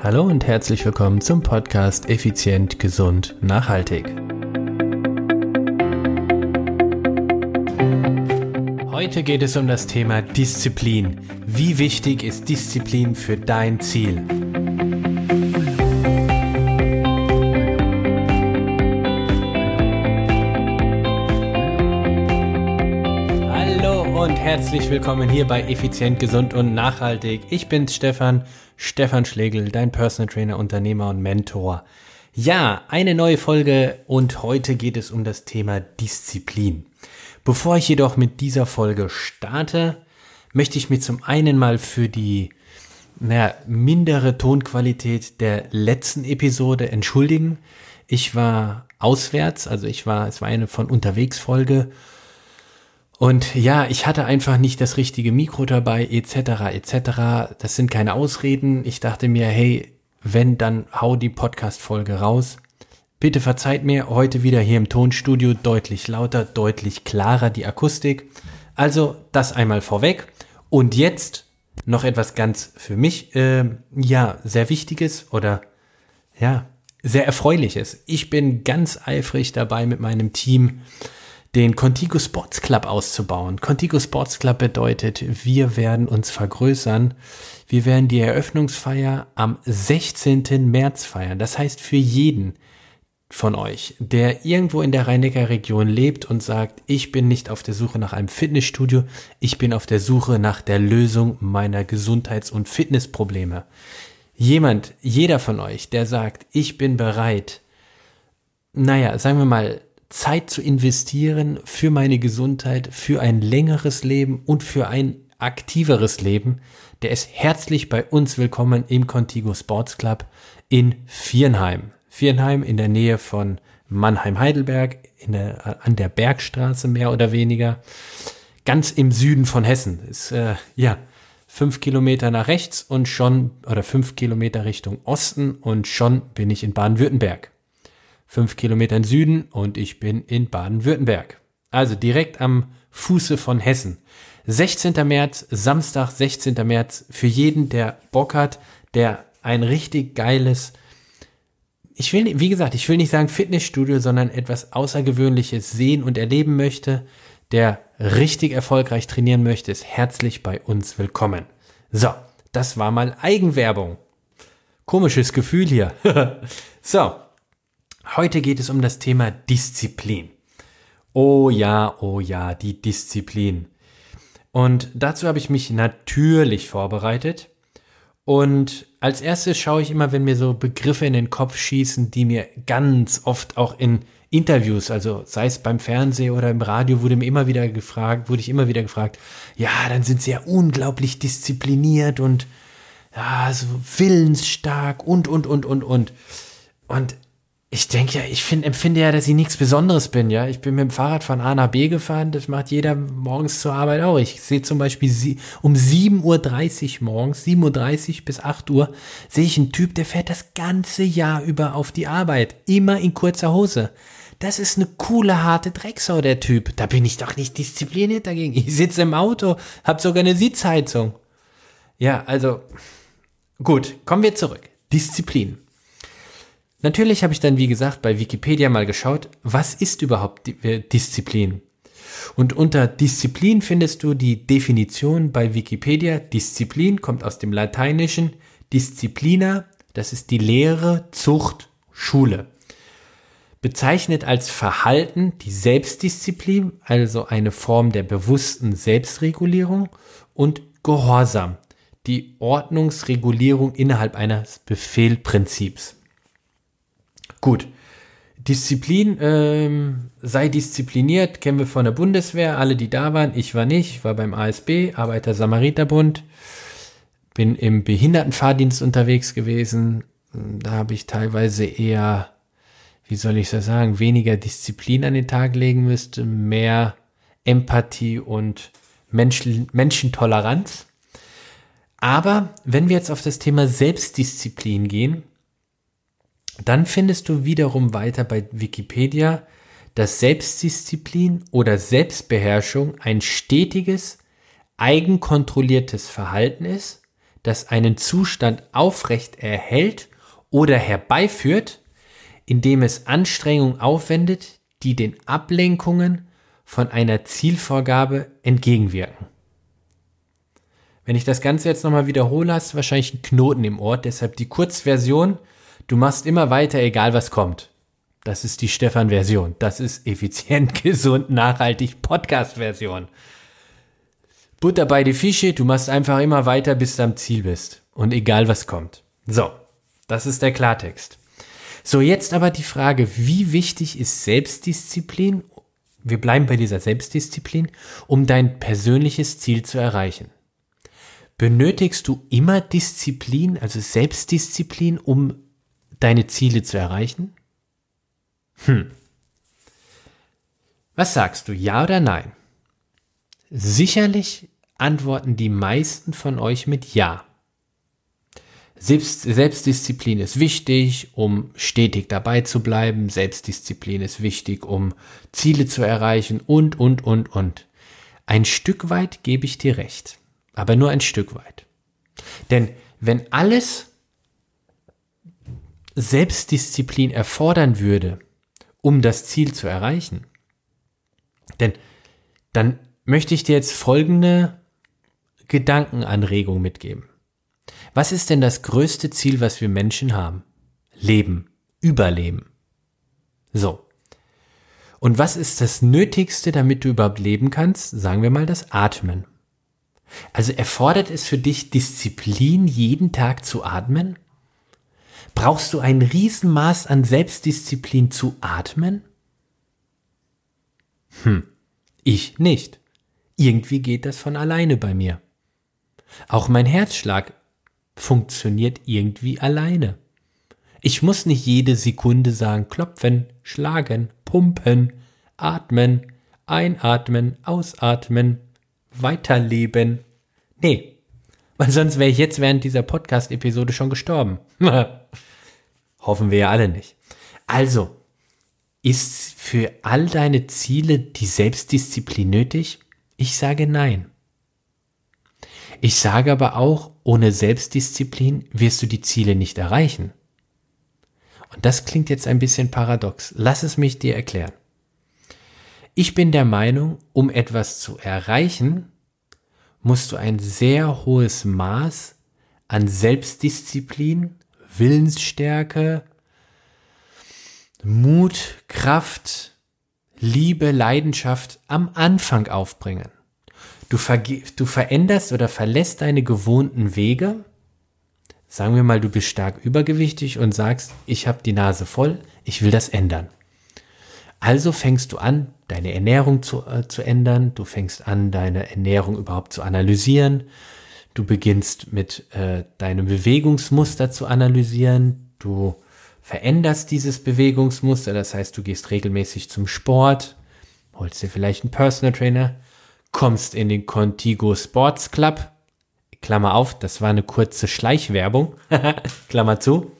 Hallo und herzlich willkommen zum Podcast Effizient, Gesund, Nachhaltig. Heute geht es um das Thema Disziplin. Wie wichtig ist Disziplin für dein Ziel? Herzlich willkommen hier bei Effizient, Gesund und Nachhaltig. Ich bin Stefan Stefan Schlegel, dein Personal Trainer, Unternehmer und Mentor. Ja, eine neue Folge und heute geht es um das Thema Disziplin. Bevor ich jedoch mit dieser Folge starte, möchte ich mir zum einen mal für die naja, mindere Tonqualität der letzten Episode entschuldigen. Ich war auswärts, also ich war, es war eine von unterwegs Folge und ja, ich hatte einfach nicht das richtige Mikro dabei, etc., etc. Das sind keine Ausreden. Ich dachte mir, hey, wenn, dann hau die Podcast-Folge raus. Bitte verzeiht mir, heute wieder hier im Tonstudio deutlich lauter, deutlich klarer die Akustik. Also das einmal vorweg. Und jetzt noch etwas ganz für mich, äh, ja, sehr Wichtiges oder ja, sehr Erfreuliches. Ich bin ganz eifrig dabei mit meinem Team den Contigo Sports Club auszubauen. Contigo Sports Club bedeutet, wir werden uns vergrößern. Wir werden die Eröffnungsfeier am 16. März feiern. Das heißt für jeden von euch, der irgendwo in der Rhein-Neckar-Region lebt und sagt, ich bin nicht auf der Suche nach einem Fitnessstudio, ich bin auf der Suche nach der Lösung meiner Gesundheits- und Fitnessprobleme. Jemand, jeder von euch, der sagt, ich bin bereit, naja, sagen wir mal, Zeit zu investieren für meine Gesundheit, für ein längeres Leben und für ein aktiveres Leben, der ist herzlich bei uns willkommen im Contigo Sports Club in Viernheim. Viernheim in der Nähe von Mannheim-Heidelberg, an der Bergstraße mehr oder weniger, ganz im Süden von Hessen. Ist, äh, ja, fünf Kilometer nach rechts und schon, oder fünf Kilometer Richtung Osten und schon bin ich in Baden-Württemberg fünf Kilometer im Süden und ich bin in Baden-Württemberg. Also direkt am Fuße von Hessen. 16. März, Samstag, 16. März, für jeden, der Bock hat, der ein richtig geiles, ich will, wie gesagt, ich will nicht sagen Fitnessstudio, sondern etwas Außergewöhnliches sehen und erleben möchte, der richtig erfolgreich trainieren möchte, ist herzlich bei uns willkommen. So, das war mal Eigenwerbung. Komisches Gefühl hier. so, Heute geht es um das Thema Disziplin. Oh ja, oh ja, die Disziplin. Und dazu habe ich mich natürlich vorbereitet. Und als erstes schaue ich immer, wenn mir so Begriffe in den Kopf schießen, die mir ganz oft auch in Interviews, also sei es beim Fernsehen oder im Radio, wurde mir immer wieder gefragt, wurde ich immer wieder gefragt, ja, dann sind sie ja unglaublich diszipliniert und ja, so willensstark und, und, und, und, und. Und ich denke ja, ich find, empfinde ja, dass ich nichts Besonderes bin, ja. Ich bin mit dem Fahrrad von A nach B gefahren, das macht jeder morgens zur Arbeit auch. Ich sehe zum Beispiel sie, um 7.30 Uhr morgens, 7.30 Uhr bis 8 Uhr, sehe ich einen Typ, der fährt das ganze Jahr über auf die Arbeit. Immer in kurzer Hose. Das ist eine coole, harte Drecksau, der Typ. Da bin ich doch nicht diszipliniert dagegen. Ich sitze im Auto, hab sogar eine Sitzheizung. Ja, also, gut, kommen wir zurück. Disziplin. Natürlich habe ich dann, wie gesagt, bei Wikipedia mal geschaut, was ist überhaupt äh, Disziplin? Und unter Disziplin findest du die Definition bei Wikipedia. Disziplin kommt aus dem Lateinischen Disciplina, das ist die Lehre, Zucht, Schule. Bezeichnet als Verhalten die Selbstdisziplin, also eine Form der bewussten Selbstregulierung und Gehorsam, die Ordnungsregulierung innerhalb eines Befehlprinzips. Gut. Disziplin, ähm, sei diszipliniert, kennen wir von der Bundeswehr, alle, die da waren. Ich war nicht, war beim ASB, Arbeiter-Samariter-Bund, bin im Behindertenfahrdienst unterwegs gewesen. Da habe ich teilweise eher, wie soll ich das sagen, weniger Disziplin an den Tag legen müsste, mehr Empathie und Menschen, Menschentoleranz. Aber wenn wir jetzt auf das Thema Selbstdisziplin gehen, dann findest du wiederum weiter bei Wikipedia, dass Selbstdisziplin oder Selbstbeherrschung ein stetiges, eigenkontrolliertes Verhalten ist, das einen Zustand aufrecht erhält oder herbeiführt, indem es Anstrengungen aufwendet, die den Ablenkungen von einer Zielvorgabe entgegenwirken. Wenn ich das Ganze jetzt nochmal wiederhole, hast du wahrscheinlich einen Knoten im Ohr, deshalb die Kurzversion, du machst immer weiter, egal was kommt. Das ist die Stefan-Version. Das ist effizient, gesund, nachhaltig Podcast-Version. Butter bei die Fische, du machst einfach immer weiter, bis du am Ziel bist. Und egal was kommt. So, das ist der Klartext. So, jetzt aber die Frage, wie wichtig ist Selbstdisziplin? Wir bleiben bei dieser Selbstdisziplin, um dein persönliches Ziel zu erreichen. Benötigst du immer Disziplin, also Selbstdisziplin, um deine Ziele zu erreichen? Hm. Was sagst du, ja oder nein? Sicherlich antworten die meisten von euch mit Ja. Selbst, Selbstdisziplin ist wichtig, um stetig dabei zu bleiben. Selbstdisziplin ist wichtig, um Ziele zu erreichen und, und, und, und. Ein Stück weit gebe ich dir recht, aber nur ein Stück weit. Denn wenn alles Selbstdisziplin erfordern würde, um das Ziel zu erreichen, denn dann möchte ich dir jetzt folgende Gedankenanregung mitgeben. Was ist denn das größte Ziel, was wir Menschen haben? Leben, Überleben. So. Und was ist das Nötigste, damit du überhaupt leben kannst? Sagen wir mal das Atmen. Also erfordert es für dich Disziplin, jeden Tag zu atmen? Brauchst du ein Riesenmaß an Selbstdisziplin zu atmen? Hm, ich nicht. Irgendwie geht das von alleine bei mir. Auch mein Herzschlag funktioniert irgendwie alleine. Ich muss nicht jede Sekunde sagen, klopfen, schlagen, pumpen, atmen, einatmen, ausatmen, weiterleben. Nee, weil sonst wäre ich jetzt während dieser Podcast-Episode schon gestorben. Hoffen wir ja alle nicht. Also, ist für all deine Ziele die Selbstdisziplin nötig? Ich sage nein. Ich sage aber auch, ohne Selbstdisziplin wirst du die Ziele nicht erreichen. Und das klingt jetzt ein bisschen paradox. Lass es mich dir erklären. Ich bin der Meinung, um etwas zu erreichen, musst du ein sehr hohes Maß an Selbstdisziplin, Willensstärke, Mut, Kraft, Liebe, Leidenschaft am Anfang aufbringen. Du, du veränderst oder verlässt deine gewohnten Wege. Sagen wir mal, du bist stark übergewichtig und sagst, ich habe die Nase voll, ich will das ändern. Also fängst du an, deine Ernährung zu, äh, zu ändern, du fängst an, deine Ernährung überhaupt zu analysieren, du beginnst mit äh, deinem Bewegungsmuster zu analysieren, du veränderst dieses Bewegungsmuster, das heißt, du gehst regelmäßig zum Sport, holst dir vielleicht einen Personal Trainer, kommst in den Contigo Sports Club, Klammer auf, das war eine kurze Schleichwerbung, Klammer zu.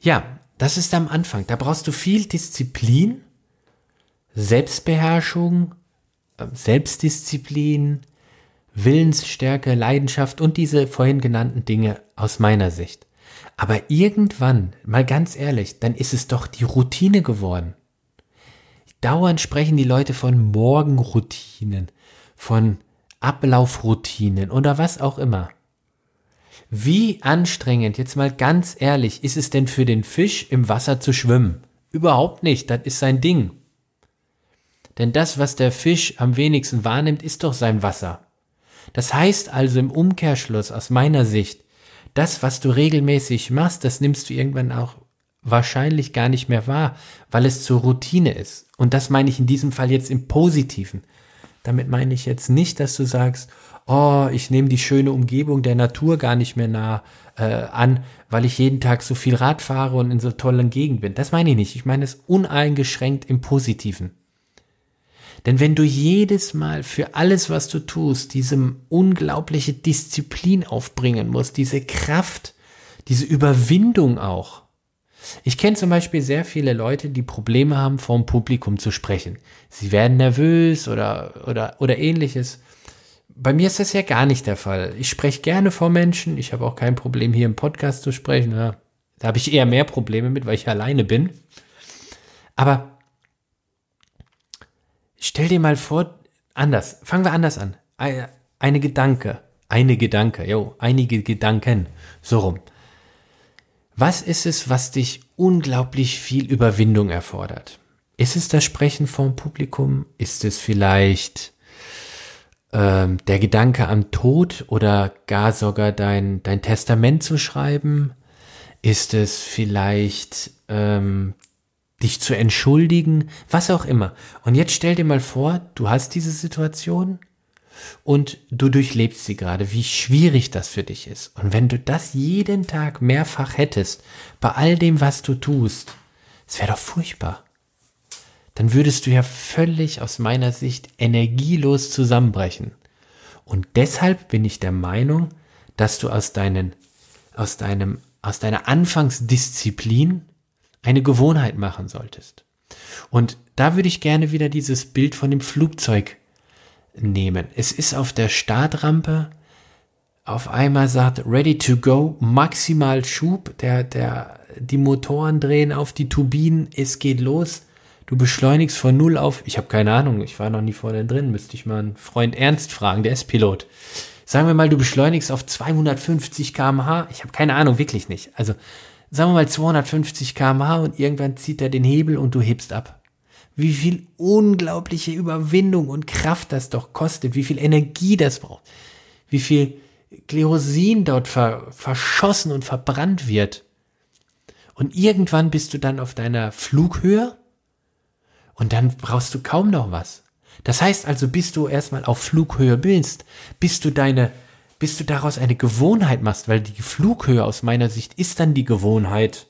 Ja, das ist am Anfang. Da brauchst du viel Disziplin, Selbstbeherrschung, ähm, Selbstdisziplin, Willensstärke, Leidenschaft und diese vorhin genannten Dinge aus meiner Sicht. Aber irgendwann, mal ganz ehrlich, dann ist es doch die Routine geworden. Dauernd sprechen die Leute von Morgenroutinen, von Ablaufroutinen oder was auch immer. Wie anstrengend, jetzt mal ganz ehrlich, ist es denn für den Fisch im Wasser zu schwimmen? Überhaupt nicht, das ist sein Ding. Denn das, was der Fisch am wenigsten wahrnimmt, ist doch sein Wasser. Das heißt also im Umkehrschluss aus meiner Sicht, das, was du regelmäßig machst, das nimmst du irgendwann auch wahrscheinlich gar nicht mehr wahr, weil es zur Routine ist. Und das meine ich in diesem Fall jetzt im Positiven. Damit meine ich jetzt nicht, dass du sagst, oh, ich nehme die schöne Umgebung der Natur gar nicht mehr nah äh, an, weil ich jeden Tag so viel Rad fahre und in so tollen Gegend bin. Das meine ich nicht. Ich meine es uneingeschränkt im Positiven. Denn wenn du jedes Mal für alles, was du tust, diese unglaubliche Disziplin aufbringen musst, diese Kraft, diese Überwindung auch. Ich kenne zum Beispiel sehr viele Leute, die Probleme haben, vorm Publikum zu sprechen. Sie werden nervös oder, oder, oder ähnliches. Bei mir ist das ja gar nicht der Fall. Ich spreche gerne vor Menschen. Ich habe auch kein Problem, hier im Podcast zu sprechen. Ja, da habe ich eher mehr Probleme mit, weil ich alleine bin. Aber stell dir mal vor, anders. Fangen wir anders an. Eine, Gedanke. Eine Gedanke. Jo, einige Gedanken. So rum. Was ist es, was dich unglaublich viel Überwindung erfordert? Ist es das Sprechen vom Publikum? Ist es vielleicht ähm, der Gedanke am Tod oder gar sogar dein, dein Testament zu schreiben? Ist es vielleicht ähm, dich zu entschuldigen? Was auch immer. Und jetzt stell dir mal vor, du hast diese Situation und du durchlebst sie gerade, wie schwierig das für dich ist. Und wenn du das jeden Tag mehrfach hättest, bei all dem, was du tust, es wäre doch furchtbar. Dann würdest du ja völlig aus meiner Sicht energielos zusammenbrechen. Und deshalb bin ich der Meinung, dass du aus deinen, aus deinem, aus deiner Anfangsdisziplin eine Gewohnheit machen solltest. Und da würde ich gerne wieder dieses Bild von dem Flugzeug nehmen. Es ist auf der Startrampe auf einmal sagt ready to go, maximal Schub, der, der, die Motoren drehen auf die Turbinen, es geht los. Du beschleunigst von null auf, ich habe keine Ahnung, ich war noch nie vorne drin, müsste ich mal einen Freund Ernst fragen, der ist Pilot. Sagen wir mal, du beschleunigst auf 250 kmh, ich habe keine Ahnung, wirklich nicht. Also sagen wir mal 250 kmh und irgendwann zieht er den Hebel und du hebst ab wie viel unglaubliche Überwindung und Kraft das doch kostet, wie viel Energie das braucht, wie viel Klerosin dort ver verschossen und verbrannt wird. Und irgendwann bist du dann auf deiner Flughöhe und dann brauchst du kaum noch was. Das heißt also, bis du erstmal auf Flughöhe bist, bis du deine, bis du daraus eine Gewohnheit machst, weil die Flughöhe aus meiner Sicht ist dann die Gewohnheit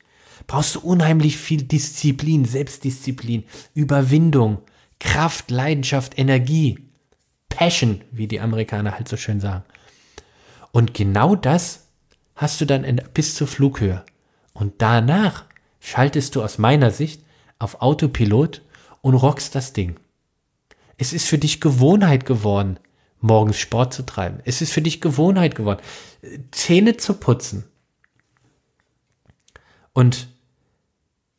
brauchst du unheimlich viel Disziplin, Selbstdisziplin, Überwindung, Kraft, Leidenschaft, Energie, Passion, wie die Amerikaner halt so schön sagen. Und genau das hast du dann in, bis zur Flughöhe. Und danach schaltest du aus meiner Sicht auf Autopilot und rockst das Ding. Es ist für dich Gewohnheit geworden, morgens Sport zu treiben. Es ist für dich Gewohnheit geworden, Zähne zu putzen. Und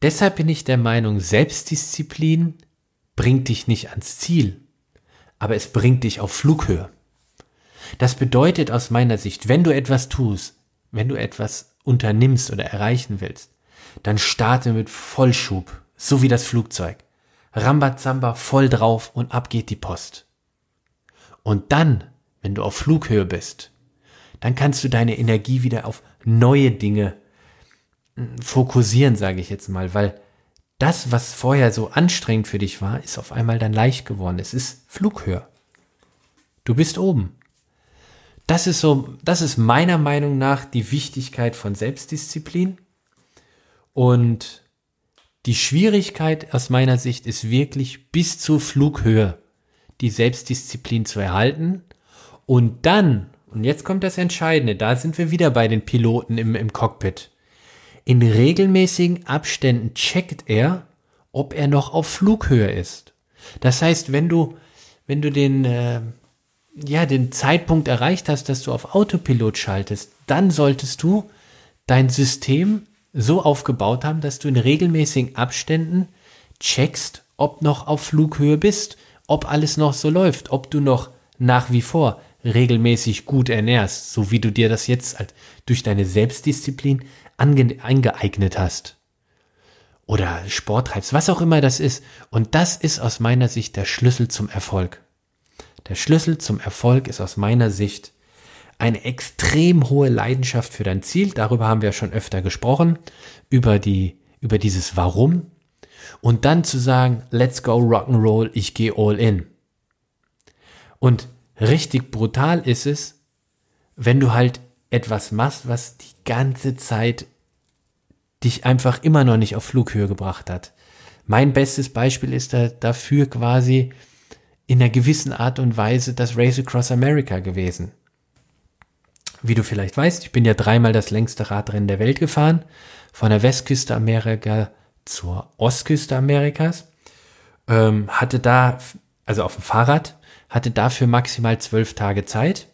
deshalb bin ich der Meinung, Selbstdisziplin bringt dich nicht ans Ziel, aber es bringt dich auf Flughöhe. Das bedeutet aus meiner Sicht, wenn du etwas tust, wenn du etwas unternimmst oder erreichen willst, dann starte mit Vollschub, so wie das Flugzeug. Rambazamba voll drauf und ab geht die Post. Und dann, wenn du auf Flughöhe bist, dann kannst du deine Energie wieder auf neue Dinge fokussieren, sage ich jetzt mal, weil das, was vorher so anstrengend für dich war, ist auf einmal dann leicht geworden. Es ist Flughöhe. Du bist oben. Das ist so, das ist meiner Meinung nach die Wichtigkeit von Selbstdisziplin. Und die Schwierigkeit aus meiner Sicht ist wirklich bis zur Flughöhe die Selbstdisziplin zu erhalten und dann, und jetzt kommt das Entscheidende, da sind wir wieder bei den Piloten im, im Cockpit. In regelmäßigen Abständen checkt er, ob er noch auf Flughöhe ist. Das heißt, wenn du, wenn du den, äh, ja, den Zeitpunkt erreicht hast, dass du auf Autopilot schaltest, dann solltest du dein System so aufgebaut haben, dass du in regelmäßigen Abständen checkst, ob noch auf Flughöhe bist, ob alles noch so läuft, ob du noch nach wie vor regelmäßig gut ernährst, so wie du dir das jetzt halt durch deine Selbstdisziplin angeeignet hast. Oder Sport treibst, was auch immer das ist. Und das ist aus meiner Sicht der Schlüssel zum Erfolg. Der Schlüssel zum Erfolg ist aus meiner Sicht eine extrem hohe Leidenschaft für dein Ziel. Darüber haben wir schon öfter gesprochen. Über die, über dieses Warum. Und dann zu sagen, let's go rock'n'roll, ich gehe all in. Und richtig brutal ist es, wenn du halt etwas machst, was die ganze Zeit dich einfach immer noch nicht auf Flughöhe gebracht hat. Mein bestes Beispiel ist da, dafür quasi in einer gewissen Art und Weise das Race Across America gewesen. Wie du vielleicht weißt, ich bin ja dreimal das längste Radrennen der Welt gefahren, von der Westküste Amerika zur Ostküste Amerikas, ähm, hatte da, also auf dem Fahrrad, hatte dafür maximal zwölf Tage Zeit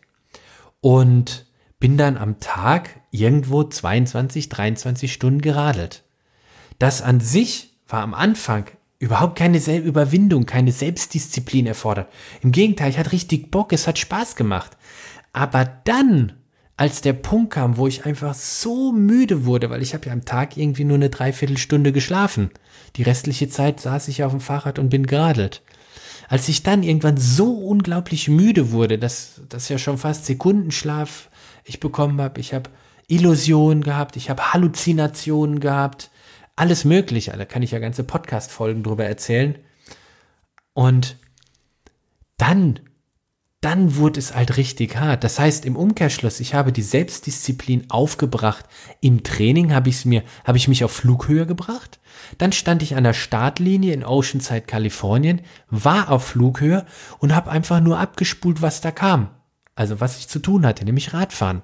und bin dann am Tag irgendwo 22, 23 Stunden geradelt. Das an sich war am Anfang überhaupt keine Überwindung, keine Selbstdisziplin erfordert. Im Gegenteil, ich hatte richtig Bock, es hat Spaß gemacht. Aber dann, als der Punkt kam, wo ich einfach so müde wurde, weil ich habe ja am Tag irgendwie nur eine Dreiviertelstunde geschlafen. Die restliche Zeit saß ich auf dem Fahrrad und bin geradelt. Als ich dann irgendwann so unglaublich müde wurde, dass das ja schon fast Sekundenschlaf ich bekommen habe, ich habe Illusionen gehabt, ich habe Halluzinationen gehabt, alles Mögliche. Da kann ich ja ganze Podcast-Folgen drüber erzählen. Und dann, dann wurde es halt richtig hart. Das heißt, im Umkehrschluss, ich habe die Selbstdisziplin aufgebracht. Im Training habe ich mir, habe ich mich auf Flughöhe gebracht. Dann stand ich an der Startlinie in Oceanside, Kalifornien, war auf Flughöhe und habe einfach nur abgespult, was da kam. Also was ich zu tun hatte, nämlich Radfahren.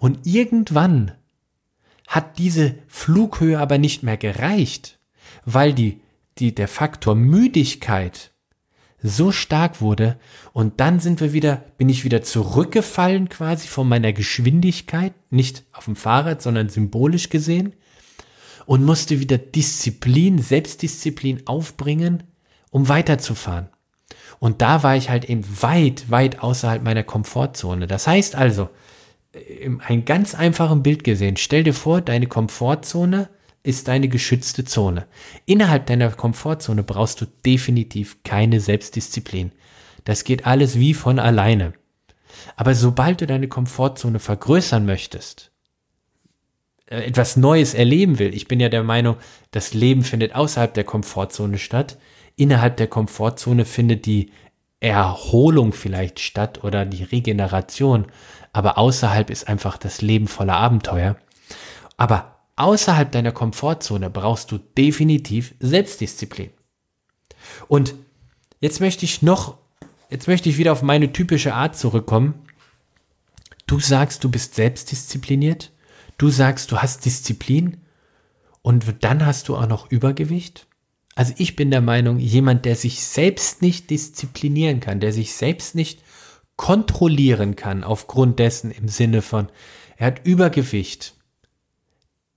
Und irgendwann hat diese Flughöhe aber nicht mehr gereicht, weil die, die, der Faktor Müdigkeit so stark wurde und dann sind wir wieder, bin ich wieder zurückgefallen quasi von meiner Geschwindigkeit, nicht auf dem Fahrrad, sondern symbolisch gesehen und musste wieder Disziplin, Selbstdisziplin aufbringen, um weiterzufahren. Und da war ich halt eben weit, weit außerhalb meiner Komfortzone. Das heißt also, in einem ganz einfachen Bild gesehen, stell dir vor, deine Komfortzone ist deine geschützte Zone. Innerhalb deiner Komfortzone brauchst du definitiv keine Selbstdisziplin. Das geht alles wie von alleine. Aber sobald du deine Komfortzone vergrößern möchtest, äh, etwas Neues erleben will, ich bin ja der Meinung, das Leben findet außerhalb der Komfortzone statt, innerhalb der Komfortzone findet die Erholung vielleicht statt oder die Regeneration, aber außerhalb ist einfach das Leben voller Abenteuer. Aber außerhalb deiner Komfortzone brauchst du definitiv Selbstdisziplin. Und jetzt möchte ich noch, jetzt möchte ich wieder auf meine typische Art zurückkommen. Du sagst, du bist selbstdiszipliniert. Du sagst, du hast Disziplin. Und dann hast du auch noch Übergewicht. Also ich bin der Meinung, jemand, der sich selbst nicht disziplinieren kann, der sich selbst nicht kontrollieren kann aufgrund dessen im Sinne von, er hat Übergewicht.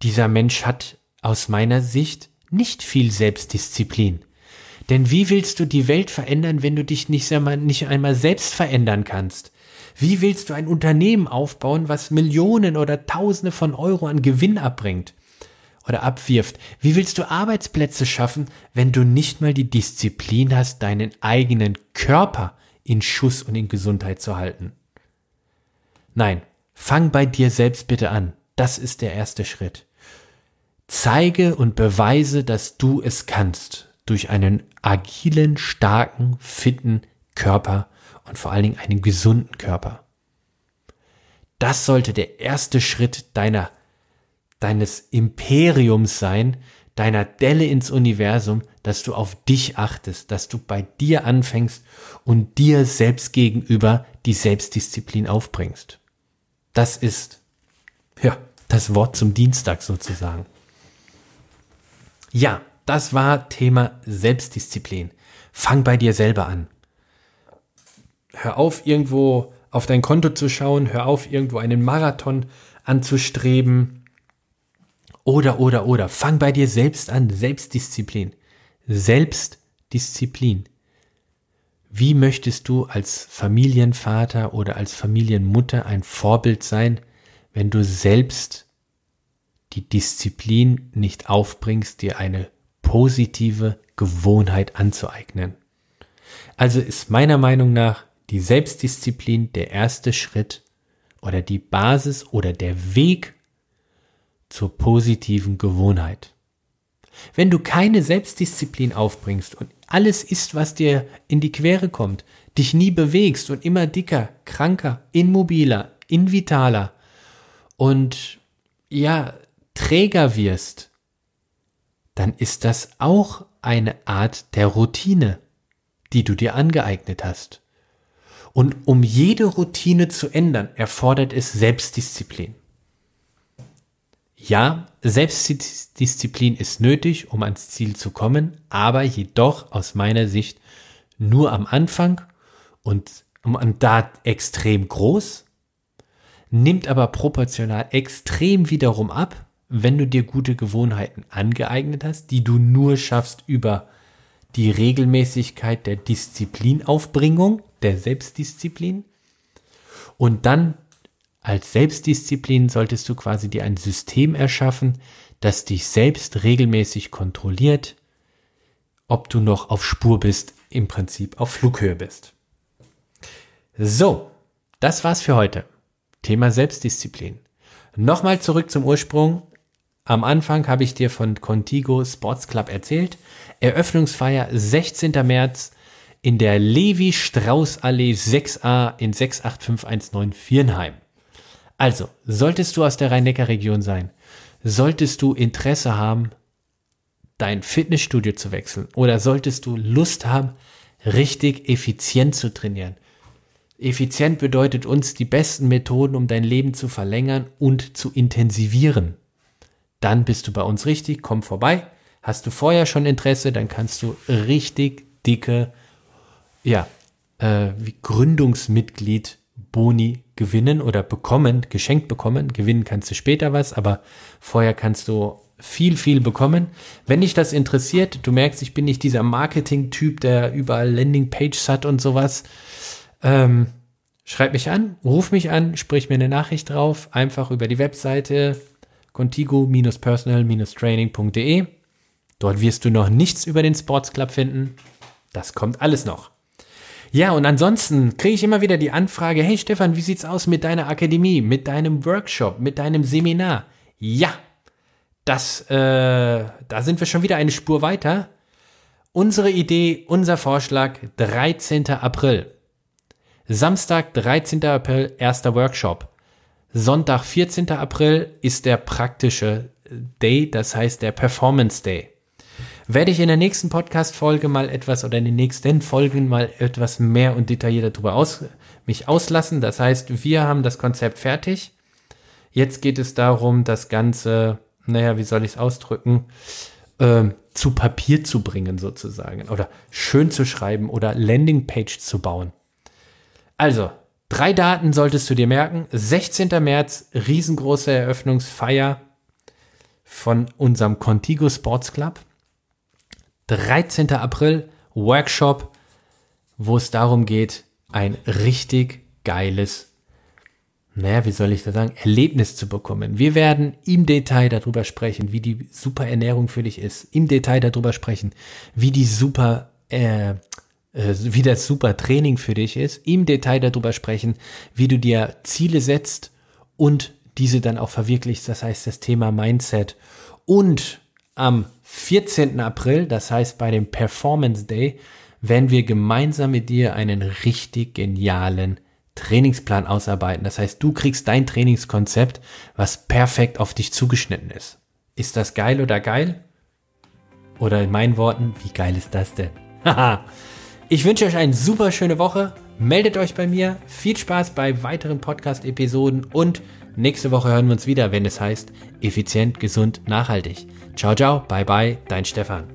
Dieser Mensch hat aus meiner Sicht nicht viel Selbstdisziplin. Denn wie willst du die Welt verändern, wenn du dich nicht einmal, nicht einmal selbst verändern kannst? Wie willst du ein Unternehmen aufbauen, was Millionen oder Tausende von Euro an Gewinn abbringt? oder abwirft. Wie willst du Arbeitsplätze schaffen, wenn du nicht mal die Disziplin hast, deinen eigenen Körper in Schuss und in Gesundheit zu halten? Nein, fang bei dir selbst bitte an. Das ist der erste Schritt. Zeige und beweise, dass du es kannst durch einen agilen, starken, fitten Körper und vor allen Dingen einen gesunden Körper. Das sollte der erste Schritt deiner deines Imperiums sein, deiner Delle ins Universum, dass du auf dich achtest, dass du bei dir anfängst und dir selbst gegenüber die Selbstdisziplin aufbringst. Das ist, ja, das Wort zum Dienstag sozusagen. Ja, das war Thema Selbstdisziplin. Fang bei dir selber an. Hör auf, irgendwo auf dein Konto zu schauen, hör auf, irgendwo einen Marathon anzustreben, oder, oder, oder. Fang bei dir selbst an. Selbstdisziplin. Selbstdisziplin. Wie möchtest du als Familienvater oder als Familienmutter ein Vorbild sein, wenn du selbst die Disziplin nicht aufbringst, dir eine positive Gewohnheit anzueignen? Also ist meiner Meinung nach die Selbstdisziplin der erste Schritt oder die Basis oder der Weg zur positiven Gewohnheit. Wenn du keine Selbstdisziplin aufbringst und alles ist, was dir in die Quere kommt, dich nie bewegst und immer dicker, kranker, immobiler, invitaler und ja, träger wirst, dann ist das auch eine Art der Routine, die du dir angeeignet hast. Und um jede Routine zu ändern, erfordert es Selbstdisziplin. Ja, Selbstdisziplin ist nötig, um ans Ziel zu kommen, aber jedoch aus meiner Sicht nur am Anfang und, da extrem groß, nimmt aber proportional extrem wiederum ab, wenn du dir gute Gewohnheiten angeeignet hast, die du nur schaffst über die Regelmäßigkeit der Disziplinaufbringung, der Selbstdisziplin. Und dann als Selbstdisziplin solltest du quasi dir ein System erschaffen, das dich selbst regelmäßig kontrolliert, ob du noch auf Spur bist, im Prinzip auf Flughöhe bist. So, das war's für heute. Thema Selbstdisziplin. Nochmal zurück zum Ursprung. Am Anfang habe ich dir von Contigo Sports Club erzählt. Eröffnungsfeier 16. März in der Levi-Strauß-Allee 6a in 68519 Viernheim. Also, solltest du aus der Rhein-Neckar-Region sein, solltest du Interesse haben, dein Fitnessstudio zu wechseln oder solltest du Lust haben, richtig effizient zu trainieren, Effizient bedeutet uns die besten Methoden, um dein Leben zu verlängern und zu intensivieren. Dann bist du bei uns richtig, komm vorbei. Hast du vorher schon Interesse, dann kannst du richtig dicke, ja, äh, Gründungsmitglied Boni gewinnen oder bekommen, geschenkt bekommen. Gewinnen kannst du später was, aber vorher kannst du viel, viel bekommen. Wenn dich das interessiert, du merkst, ich bin nicht dieser Marketing-Typ, der überall Landingpages hat und sowas. Ähm, schreib mich an, ruf mich an, sprich mir eine Nachricht drauf, einfach über die Webseite contigo-personal-training.de. Dort wirst du noch nichts über den Sports Club finden. Das kommt alles noch. Ja, und ansonsten kriege ich immer wieder die Anfrage, hey Stefan, wie sieht's aus mit deiner Akademie, mit deinem Workshop, mit deinem Seminar? Ja, das, äh, da sind wir schon wieder eine Spur weiter. Unsere Idee, unser Vorschlag, 13. April. Samstag, 13. April, erster Workshop. Sonntag, 14. April ist der praktische Day, das heißt der Performance Day. Werde ich in der nächsten Podcast-Folge mal etwas oder in den nächsten Folgen mal etwas mehr und detaillierter darüber aus, mich auslassen. Das heißt, wir haben das Konzept fertig. Jetzt geht es darum, das Ganze, naja, wie soll ich es ausdrücken, äh, zu Papier zu bringen sozusagen oder schön zu schreiben oder Landingpage zu bauen. Also, drei Daten solltest du dir merken. 16. März, riesengroße Eröffnungsfeier von unserem Contigo Sports Club. 13. April, Workshop, wo es darum geht, ein richtig geiles, naja, wie soll ich das sagen, Erlebnis zu bekommen. Wir werden im Detail darüber sprechen, wie die super Ernährung für dich ist. Im Detail darüber sprechen, wie die super äh, wie das super Training für dich ist, im Detail darüber sprechen, wie du dir Ziele setzt und diese dann auch verwirklichst, das heißt das Thema Mindset. Und am 14. April, das heißt bei dem Performance Day, werden wir gemeinsam mit dir einen richtig genialen Trainingsplan ausarbeiten. Das heißt, du kriegst dein Trainingskonzept, was perfekt auf dich zugeschnitten ist. Ist das geil oder geil? Oder in meinen Worten, wie geil ist das denn? Haha. Ich wünsche euch eine super schöne Woche. Meldet euch bei mir. Viel Spaß bei weiteren Podcast-Episoden und nächste Woche hören wir uns wieder, wenn es heißt effizient, gesund, nachhaltig. Ciao, ciao, bye, bye, dein Stefan.